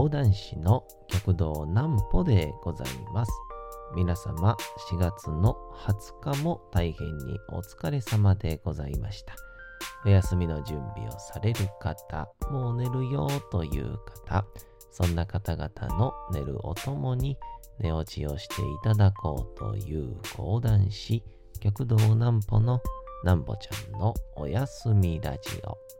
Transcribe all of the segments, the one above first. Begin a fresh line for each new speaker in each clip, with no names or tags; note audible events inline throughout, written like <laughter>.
講談師の極道南歩でございます。皆様、4月の20日も大変にお疲れ様でございました。お休みの準備をされる方、もう寝るよという方、そんな方々の寝るおともに寝落ちをしていただこうという講談師、極道南歩の南歩ちゃんのおやすみラジオ。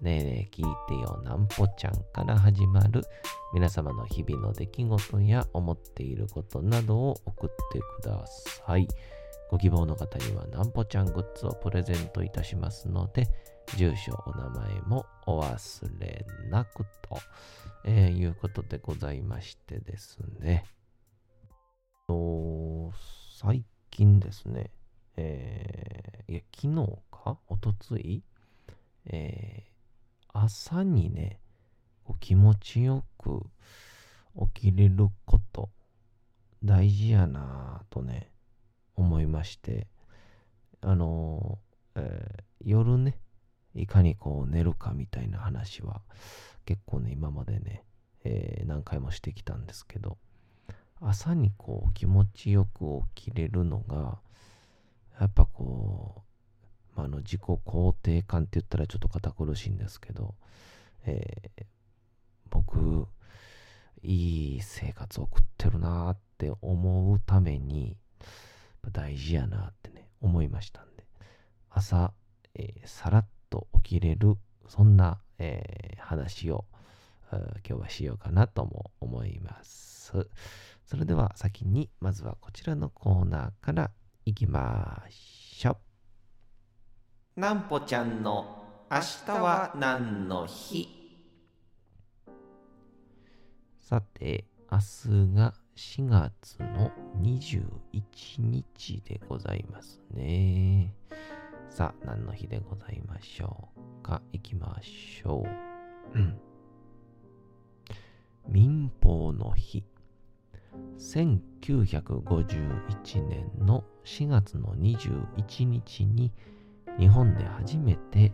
ねえねえ聞いてよなんぽちゃんから始まる皆様の日々の出来事や思っていることなどを送ってください。ご希望の方にはなんぽちゃんグッズをプレゼントいたしますので、住所、お名前もお忘れなくと、えーいうことでございましてですね。最近ですね、えーいや、昨日か？おとつい？えー朝にね、気持ちよく起きれること、大事やなぁとね、思いまして、あのえー夜ね、いかにこう寝るかみたいな話は、結構ね、今までね、えー何回もしてきたんですけど、朝にこう気持ちよく起きれるのが、やっぱこう、まあ、の自己肯定感って言ったらちょっと堅苦しいんですけど、えー僕、いい生活を送ってるなって思うために、大事やなってね、思いましたんで、朝、えーさらっと起きれる、そんな、えー話を、今日はしようかなとも思います。それでは先に、まずはこちらのコーナーからいきましょう。なんぽちゃんの明日は何の日？さて、明日が4月の21日でございますね。さあ、何の日でございましょうか？いきましょう。うん民法の日。1951年の4月の21日に日本で初めて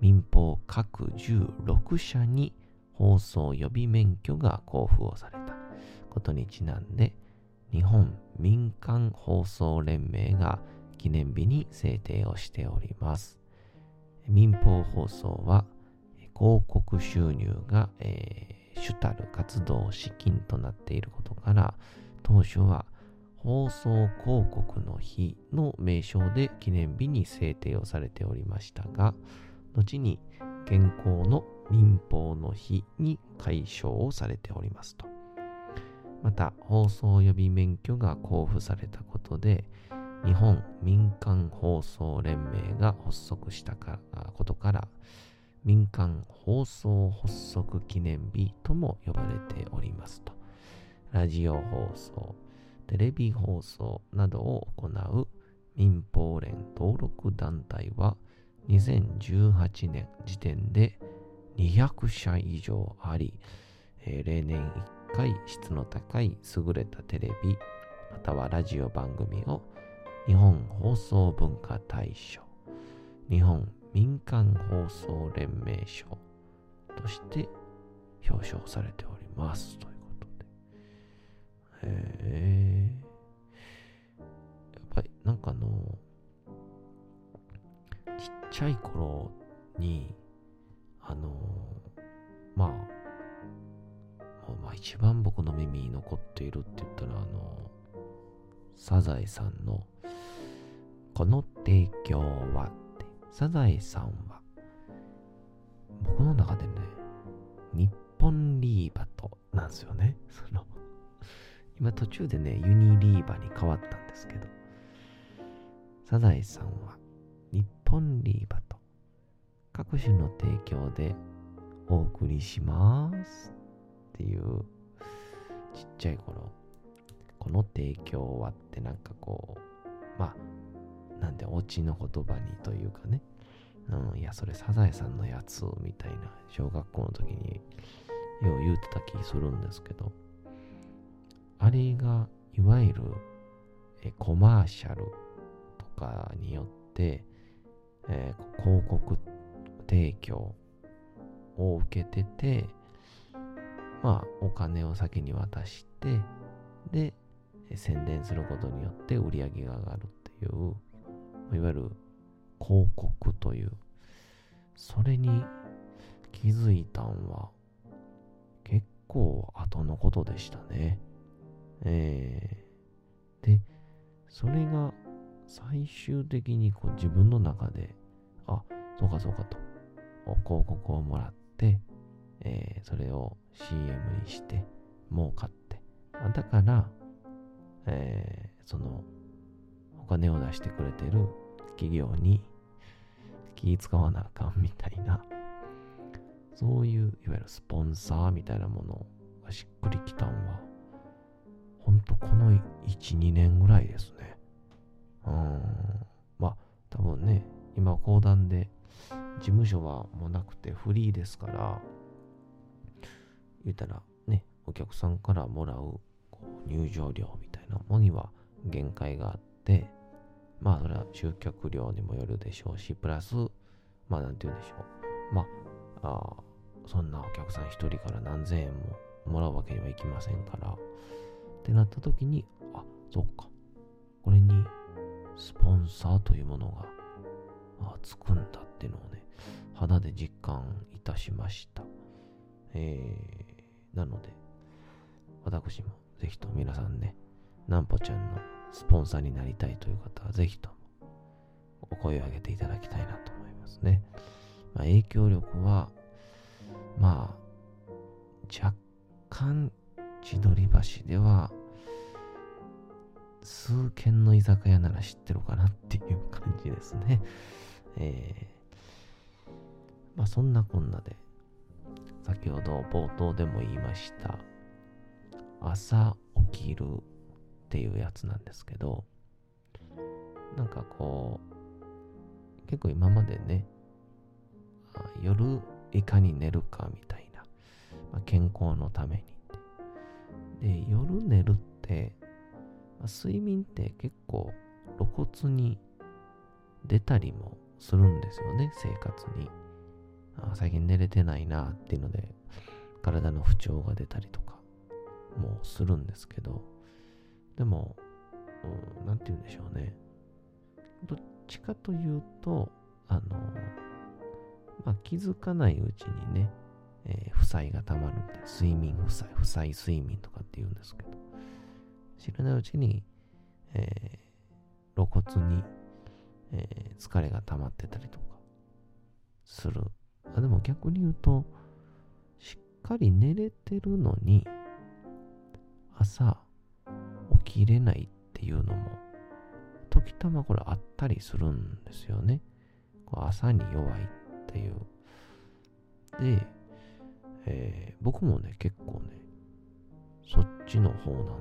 民放各16社に放送予備免許が交付をされたことにちなんで日本民間放送連盟が記念日に制定をしております。民放放送は広告収入が、えー主たる活動資金となっていることから当初は放送広告の日の名称で記念日に制定をされておりましたが後に健康の民放の日に解消をされておりますとまた放送予備免許が交付されたことで日本民間放送連盟が発足したかことから民間放送発足記念日とも呼ばれておりますと。ラジオ放送、テレビ放送などを行う民放連登録団体は2018年時点で200社以上あり、えー例年1回質の高い優れたテレビまたはラジオ番組を日本放送文化大賞日本民間放送連盟賞として表彰されております。へえ。やっぱりなんかあの、ちっちゃい頃に、あの、まあ、まあ一番僕の耳に残っているって言ったら、あの、サザエさんの、この提供はって、サザエさんは、僕の中でね、日本リーバとなんですよね。その、今途中でね、ユニリーバに変わったんですけど、サザエさんは日本リーバと各種の提供でお送りします。っていうちっちゃい頃この提供はってなんかこうまあなんでオチの言葉にというかねうん、いや、それサザエさんのやつみたいな、小学校の時によう言うてた気するんですけど、あれが、いわゆるえコマーシャルとかによって、えー、広告提供を受けてて、まあ、お金を先に渡して、で、宣伝することによって売り上げが上がるっていう、いわゆる広告という、それに気づいたんは結構後のことでしたね。えー、で、それが最終的にこう自分の中で、あ、そうかそうかと、広告をもらって、えー、それを CM にして儲かって、あだから、えー、そのお金を出してくれてる企業に気使わなあかんみたいな、そういういわゆるスポンサーみたいなものがしっくりきたんは、ほんとこの1、2年ぐらいですね。うん。まあ、多分ね、今講談で事務所はもうなくてフリーですから、言ったらね、お客さんからもらうこう入場料みたいなものには限界があって、まあそれは集客量にもよるでしょうし、プラス、まあなんて言うんでしょう。まあ、あそんなお客さん一人から何千円ももらうわけにはいきませんから、ってなった時に、あ、そっか。これにスポンサーというものがあつくんだっていうのをね、肌で実感いたしました。えー、なので、私もぜひと皆さんね、なんぽちゃんのスポンサーになりたいという方は、ぜひともお声を上げていただきたいなと思いますね。まあ、影響力は、まあ、若干、千鳥橋では、数軒の居酒屋なら知ってるかなっていう感じですね。<laughs> えー、まあそんなこんなで、先ほど冒頭でも言いました、朝起きるっていうやつなんですけど、なんかこう、結構今までね、夜いかに寝るかみたいな、まあ、健康のために。で、夜寝るって、まあ、睡眠って結構露骨に出たりもするんですよね、生活に。あ最近寝れてないなっていうので、体の不調が出たりとかもするんですけど、でも、う、んて言うんでしょうね。どっちかというと、あの、まあ、気づかないうちにね、えー、負債がたまるんで、睡眠負債、負債睡眠とかって言うんですけど、知らないうちに、えー、露骨に、えー、疲れが溜まってたりとかする。あでも逆に言うと、しっかり寝れてるのに、朝、起きれないっていうのも、時たまこれあったりするんですよね。こう朝に弱いっていう。で、えー、僕もね、結構ね、そっちの方なんで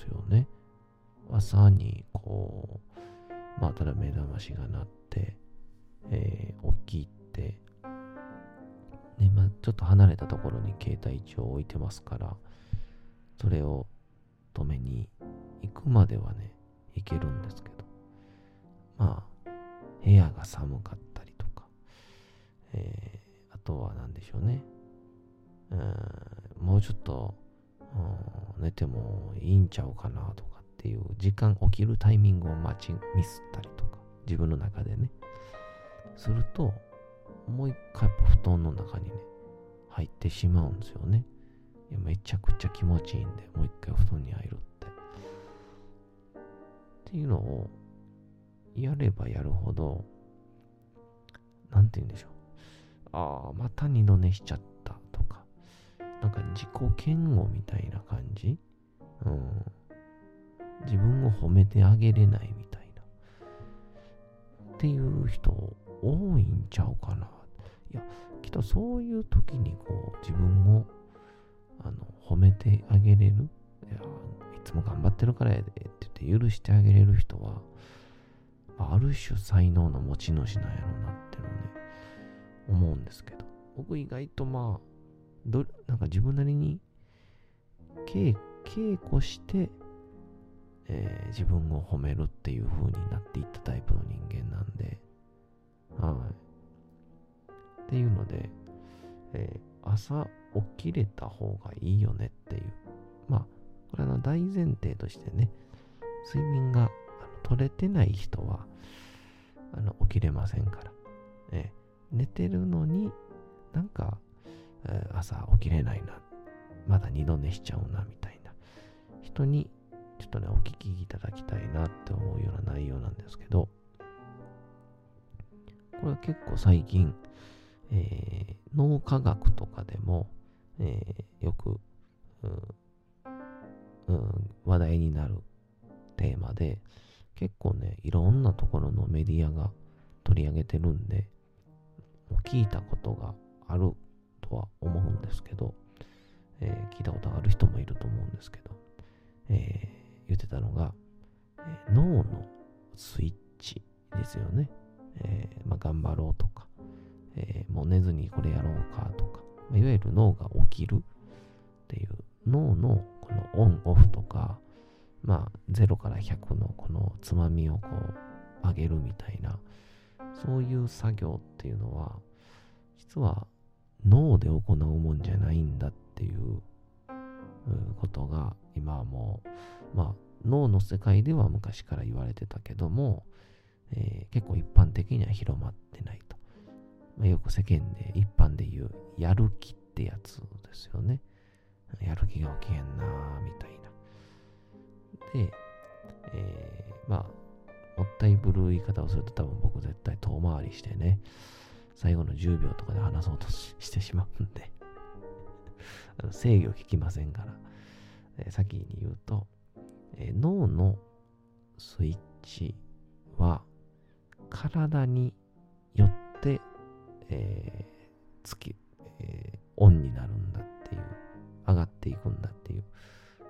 すよね。朝にこう、まあ、ただ目覚ましが鳴って、えー、起きて、ね、まあ、ちょっと離れたところに携帯一応置いてますから、それを止めに行くまではね、行けるんですけど、まあ、部屋が寒かったりとか、えー、あとは何でしょうね、もうちょっと、寝てもいいんちゃうかなとかっていう時間起きるタイミングを待ちミスったりとか自分の中でね。するともう一回やっぱ布団の中にね入ってしまうんですよね。いやめちゃくちゃ気持ちいいんでもう一回布団に入るって。っていうのをやればやるほど、なんて言うんでしょう。ああ、また二度寝しちゃった、なんか自己嫌悪みたいな感じ？うん。自分を褒めてあげれないみたいな。っていう人多いんちゃうかな。いや、きっとそういう時にこう自分を、あの、褒めてあげれる？いや、いつも頑張ってるからやでって言って許してあげれる人は、ある種才能の持ち主なんやろうなってのね、思うんですけど、僕意外とまあ、どなんか自分なりに稽古して、えー、自分を褒めるっていう風になっていったタイプの人間なんで、はい。っていうので、えー、朝起きれた方がいいよねっていう。まあ、これの大前提としてね、睡眠が取れてない人は、あの、起きれませんから。えー、寝てるのになんか、朝起きれないな。まだ二度寝しちゃうな、みたいな人に、ちょっとね、お聞きいただきたいなって思うような内容なんですけど、これは結構最近、えー、脳科学とかでも、えー、よく、うん、話題になるテーマで、結構ね、いろんなところのメディアが取り上げてるんで、聞いたことがあるとは思うんですけど、えー、聞いたことある人もいると思うんですけど、えー、言ってたのが、えー、脳のスイッチですよね。えまあ、頑張ろうとか、えもう寝ずにこれやろうかとか、まあ、いわゆる脳が起きるっていう脳のこのオンオフとか、まあ0から100のこのつまみをこう上げるみたいなそういう作業っていうのは実は脳で行うもんじゃないんだっていうことが今はもうまあ脳の世界では昔から言われてたけども、えー、結構一般的には広まってないと。まあ、よく世間で一般で言うやる気ってやつですよね。やる気が起きへんなみたいな。で、えー、まあ、もったいぶる言い方をすると多分僕絶対遠回りしてね、最後の10秒とかで話そうとしてしまうんで。<laughs> あの制御聞きませんから、えー、先に言うと、えー、脳のスイッチは体によって、えー、つき、えー、オンになるんだっていう、上がっていくんだっていう、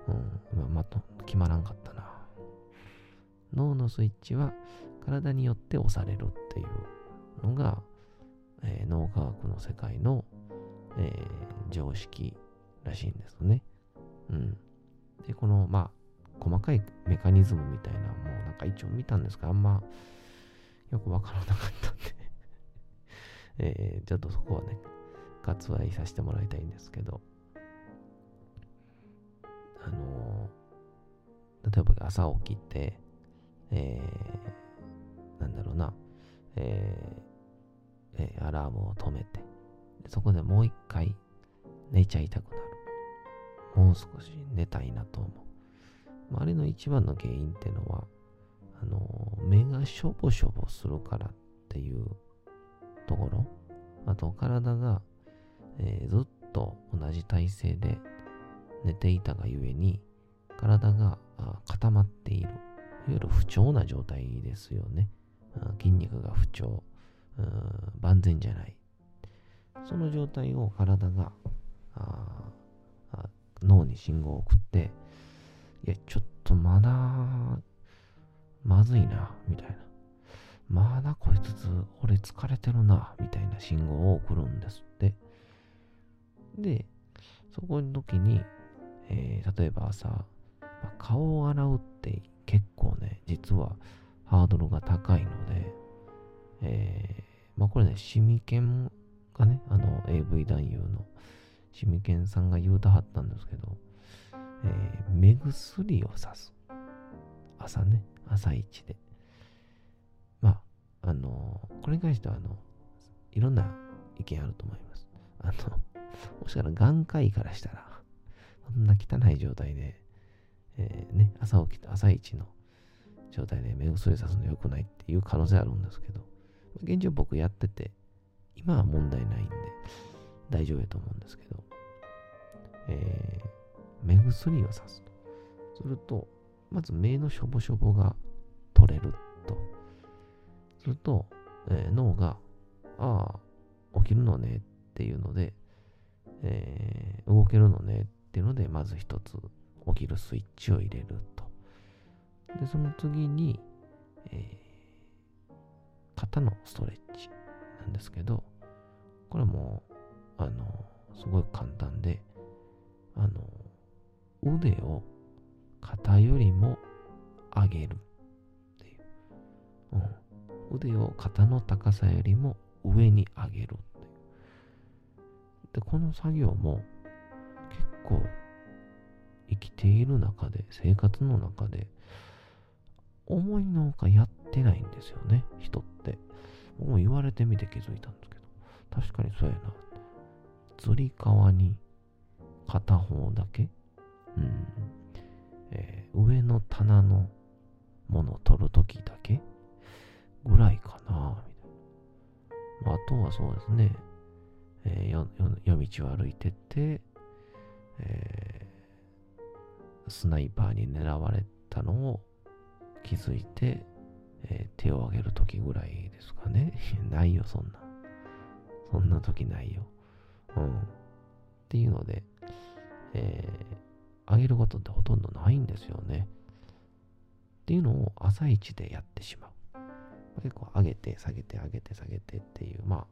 うん、まあ、まと、決まらんかったな。脳のスイッチは体によって押されるっていうのが、えー、脳科学の世界の、えー、常識らしいんですね。うん。で、この、まあ、細かいメカニズムみたいなもうなんか一応見たんですが、あんまよくわからなかったんで <laughs> えー、ちょっとそこはね、割愛させてもらいたいんですけど、あのー、例えば朝起きて、えー、なんだろうな、えーえー、アラームを止めて、そこでもう一回寝ちゃいたくなる。もう少し寝たいなと思う。あれの一番の原因ってのは、あの、目がしょぼしょぼするからっていうところ、あと体が、えー、ずっと同じ体勢で寝ていたがゆえに、体が固まっている。いわゆる不調な状態ですよね。筋肉が不調、万全じゃない。その状態を体が脳に信号を送って、いや、ちょっとまだ、まずいな、みたいな。まだこいつ、俺疲れてるな、みたいな信号を送るんですって。で、そこの時に、えー、例えば朝、まあ、顔を洗うって結構ね、実はハードルが高いので、えー、まあこれね、シミケンがね、あの AV 男優のシミケンさんが言うたはったんですけど、えー、目薬をさす。朝ね、朝一で。まあ、あのー、これに関しては、あの、いろんな意見あると思います。あの、もしかしたら眼科医からしたら、そんな汚い状態で、えー、ね、朝起きて朝一の状態で目薬さすの良くないっていう可能性あるんですけど、現状僕やってて、今は問題ないんで大丈夫やと思うんですけど、えー、目薬をさすと。すると、まず目のしょぼしょぼが取れると。すると、えー、脳が、ああ、起きるのねっていうので、えー、動けるのねっていうので、まず一つ起きるスイッチを入れると。で、その次に、えー、肩のストレッチなんですけど、これも、あの、すごい簡単で、あの、腕を肩よりも上げるっていう。うん。腕を肩の高さよりも上に上げるっていう。で、この作業も結構生きている中で、生活の中で、思いのほかやってないんですよね、人って。僕も言われてみて気づいたんですけど、確かにそうやな。つり革に片方だけ、うんえー、上の棚のものを取るときだけ？ぐらいかな、みたいな。あ、とはそうですね、えー、夜道を歩いてて、えー、スナイパーに狙われたのを気づいて、えー、手を挙げるときぐらいですかね。<laughs> ないよ、そんな。そんな時ないよ。うん。っていうので、えー、上げることってほとんどないんですよね。っていうのを朝一でやってしまう。結構上げて下げて上げて下げてっていう、ま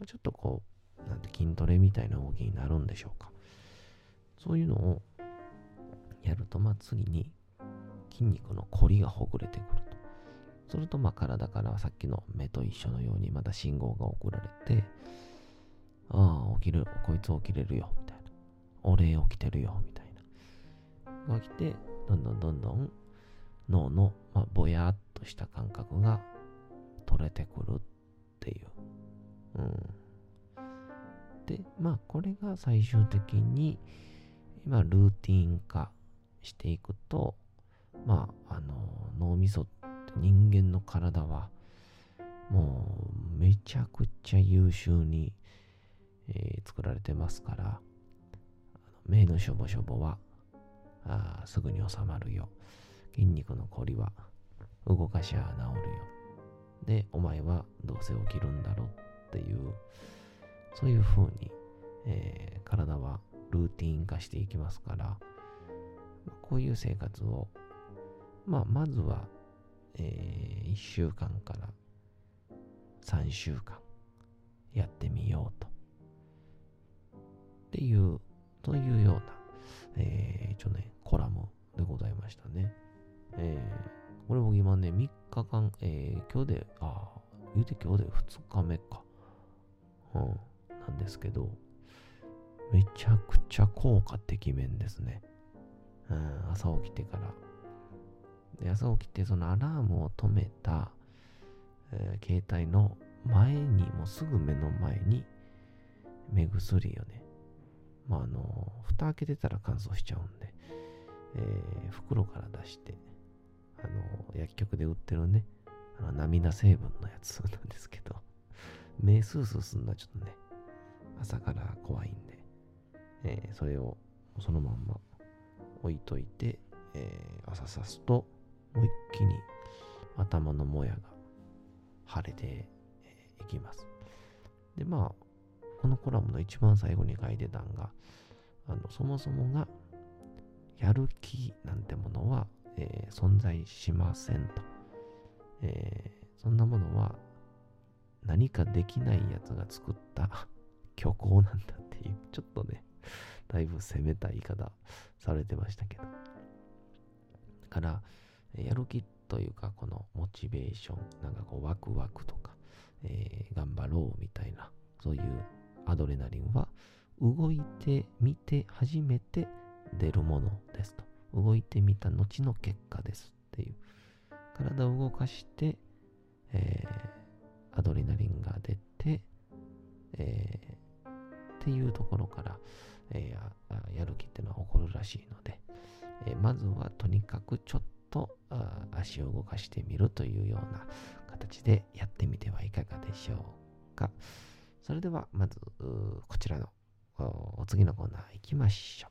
あ、ちょっとこう、なんて筋トレみたいな動きになるんでしょうか。そういうのをやると、まあ次に筋肉の凝りがほぐれてくる。すると、まあ体からさっきの目と一緒のようにまた信号が送られて、ああ、起きる、こいつ起きれるよ、みたいな。俺起きてるよ、みたいな。が来て、どんどんどんどん脳の、まあ、ぼやっとした感覚が取れてくるっていう。うん。で、まあ、これが最終的に、今、ルーティン化していくと、まあ、あの、脳みそって人間の体は、もう、めちゃくちゃ優秀に、えー、作られてますから、目のしょぼしょぼは、あすぐに収まるよ。筋肉のこりは、動かしゃ治るよ。で、お前はどうせ起きるんだろうっていう、そういう風に、えー、体はルーティン化していきますから、こういう生活を、まあ、まずは、えー、1週間から3週間やってみようと。っていう、というような、えー、一応ね、コラムでございましたね。えー、これ僕今ね、3日間、えー、今日で、ああ、言うて今日で2日目か。うん、なんですけど、めちゃくちゃ効果的面ですね。うん、朝起きてから。で朝起きてそのアラームを止めた、えー、携帯の前にもうすぐ目の前に目薬をね、まああの、蓋開けてたら乾燥しちゃうんで、えー、袋から出して、あの、薬局で売ってるね、あの涙成分のやつなんですけど、<laughs> 目スースーすんのはちょっとね、朝から怖いんで、えー、それをそのまんま置いといて、えー、朝さすと、もう一気に頭のもやが腫れていきます。で、まあ、このコラムの一番最後に書いてたんが、あのそもそもがやる気なんてものは、えー、存在しませんと、えー、そんなものは何かできないやつが作った虚構なんだっていう、ちょっとね、だいぶ攻めた言い方されてましたけど。だから、やる気というか、このモチベーション、なんかこうワクワクとか、えー、頑張ろうみたいな、そういうアドレナリンは動いてみて初めて出るものですと。動いてみた後の結果ですっていう。体を動かして、えー、アドレナリンが出て、えー、っていうところから、えー、やる気っていうのは起こるらしいので、えまずはとにかくちょっとと足を動かしてみるというような形でやってみてはいかがでしょうか。それではまずこちらのお次のコーナー行きましょう。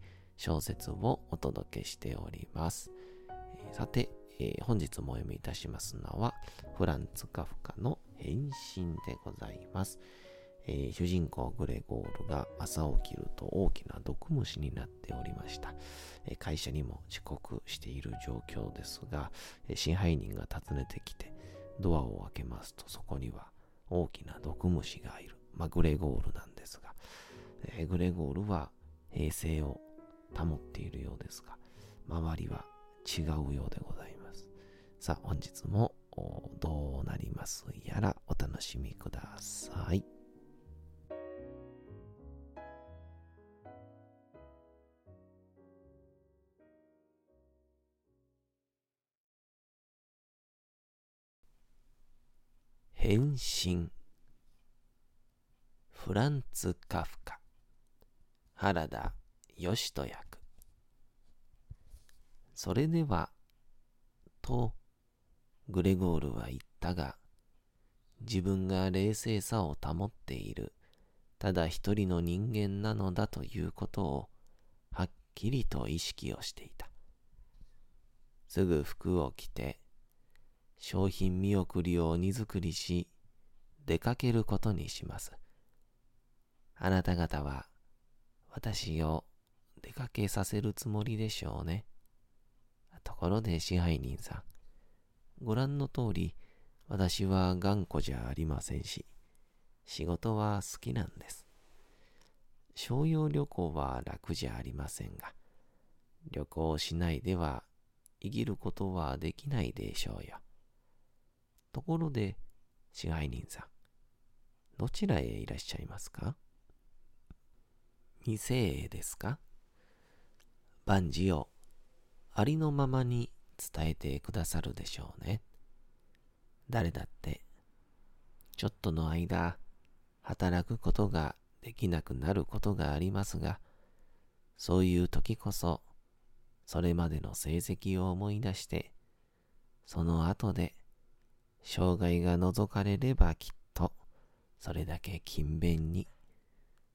小説をお届けしております。さて、えー、本日もお読みいたしますのは、フランツ・カフカの変身でございます。えー、主人公グレゴールが朝起きると大きな毒虫になっておりました。えー、会社にも遅刻している状況ですが、えー、支配人が訪ねてきて、ドアを開けますとそこには大きな毒虫がいる。まあ、グレゴールなんですが、えグレゴールは平静を保っているようですが、周りは違うようでございます。さあ、本日もどうなりますやらお楽しみください。変身フランツ・カフカ原田義人役。それでは、と、グレゴールは言ったが、自分が冷静さを保っている、ただ一人の人間なのだということを、はっきりと意識をしていた。すぐ服を着て、商品見送りを荷造りし、出かけることにします。あなた方は、私をかけさせるつもりでしょうね。ところで支配人さん、ご覧の通り、私は頑固じゃありませんし、仕事は好きなんです。商用旅行は楽じゃありませんが、旅行しないでは生きることはできないでしょうよ。ところで、支配人さん、どちらへいらっしゃいますか？店へですか？万事をありのままに伝えてくださるでしょうね。誰だって、ちょっとの間、働くことができなくなることがありますが、そういう時こそ、それまでの成績を思い出して、その後で、障害が除かれればきっと、それだけ勤勉に、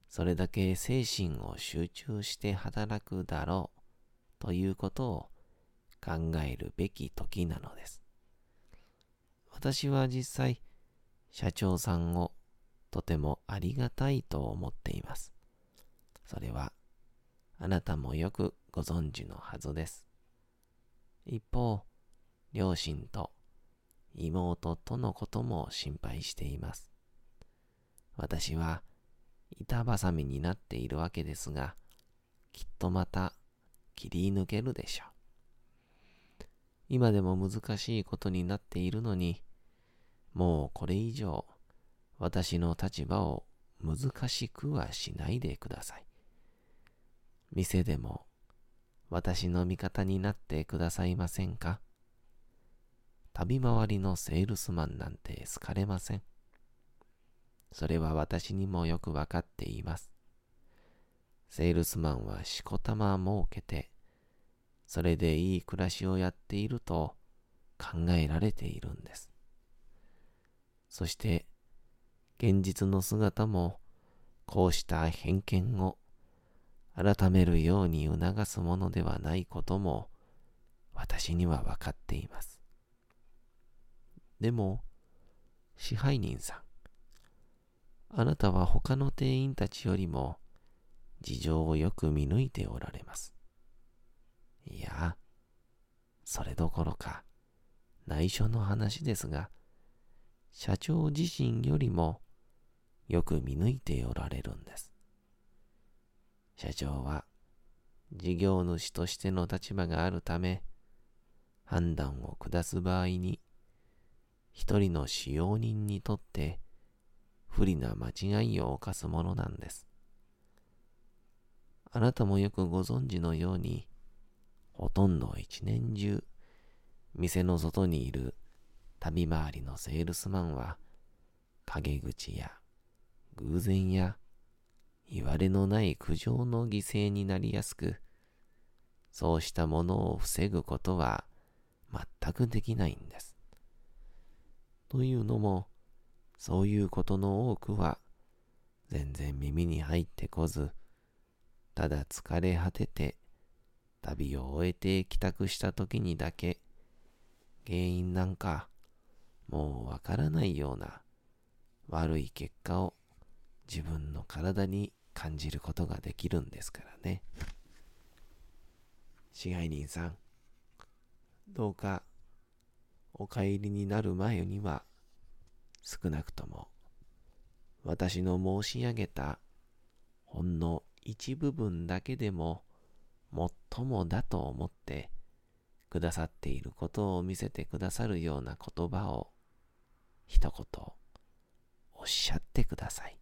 それだけ精神を集中して働くだろう。ということを考えるべき時なのです。私は実際、社長さんをとてもありがたいと思っています。それは、あなたもよくご存知のはずです。一方、両親と妹とのことも心配しています。私は板挟みになっているわけですが、きっとまた切り抜けるでしょう。今でも難しいことになっているのに、もうこれ以上私の立場を難しくはしないでください。店でも私の味方になってくださいませんか？旅回りのセールスマンなんて好かれません。それは私にもよくわかっています。セールスマンはしこたま儲けて、それでいい暮らしをやっていると考えられているんです。そして、現実の姿も、こうした偏見を改めるように促すものではないことも、私には分かっています。でも、支配人さん、あなたは他の店員たちよりも、事情をよく見抜いておられます。いや、それどころか、内緒の話ですが、社長自身よりもよく見抜いておられるんです。社長は事業主としての立場があるため、判断を下す場合に、一人の使用人にとって不利な間違いを犯すものなんです。あなたもよくご存知のように、ほとんど一年中、店の外にいる旅回りのセールスマンは、陰口や偶然や言われのない苦情の犠牲になりやすく、そうしたものを防ぐことは全くできないんです。というのも、そういうことの多くは全然耳に入ってこず、ただ疲れ果てて旅を終えて帰宅した時にだけ原因なんかもうわからないような悪い結果を自分の体に感じることができるんですからね。支配人さん、どうかお帰りになる前には少なくとも私の申し上げたほんの一部分だけでも最もだと思ってくださっていることを見せてくださるような言葉を一言おっしゃってください。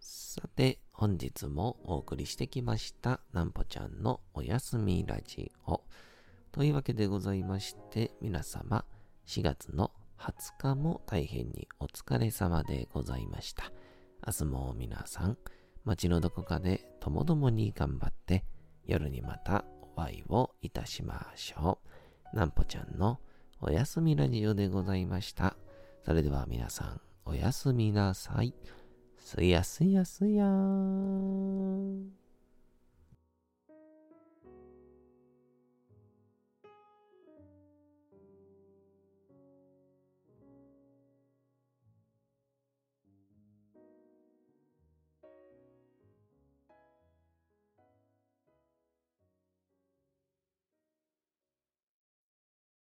さて、本日もお送りしてきました、なんぽちゃんのおやすみラジオ。というわけでございまして、皆様、4月の20日も大変にお疲れ様でございました。明日も皆さん、街のどこかでともどもに頑張って、夜にまたお会いをいたしましょう。なんぽちゃんのおやすみラジオでございました。それでは皆さん、おやすみなさい。すやすやすやーん。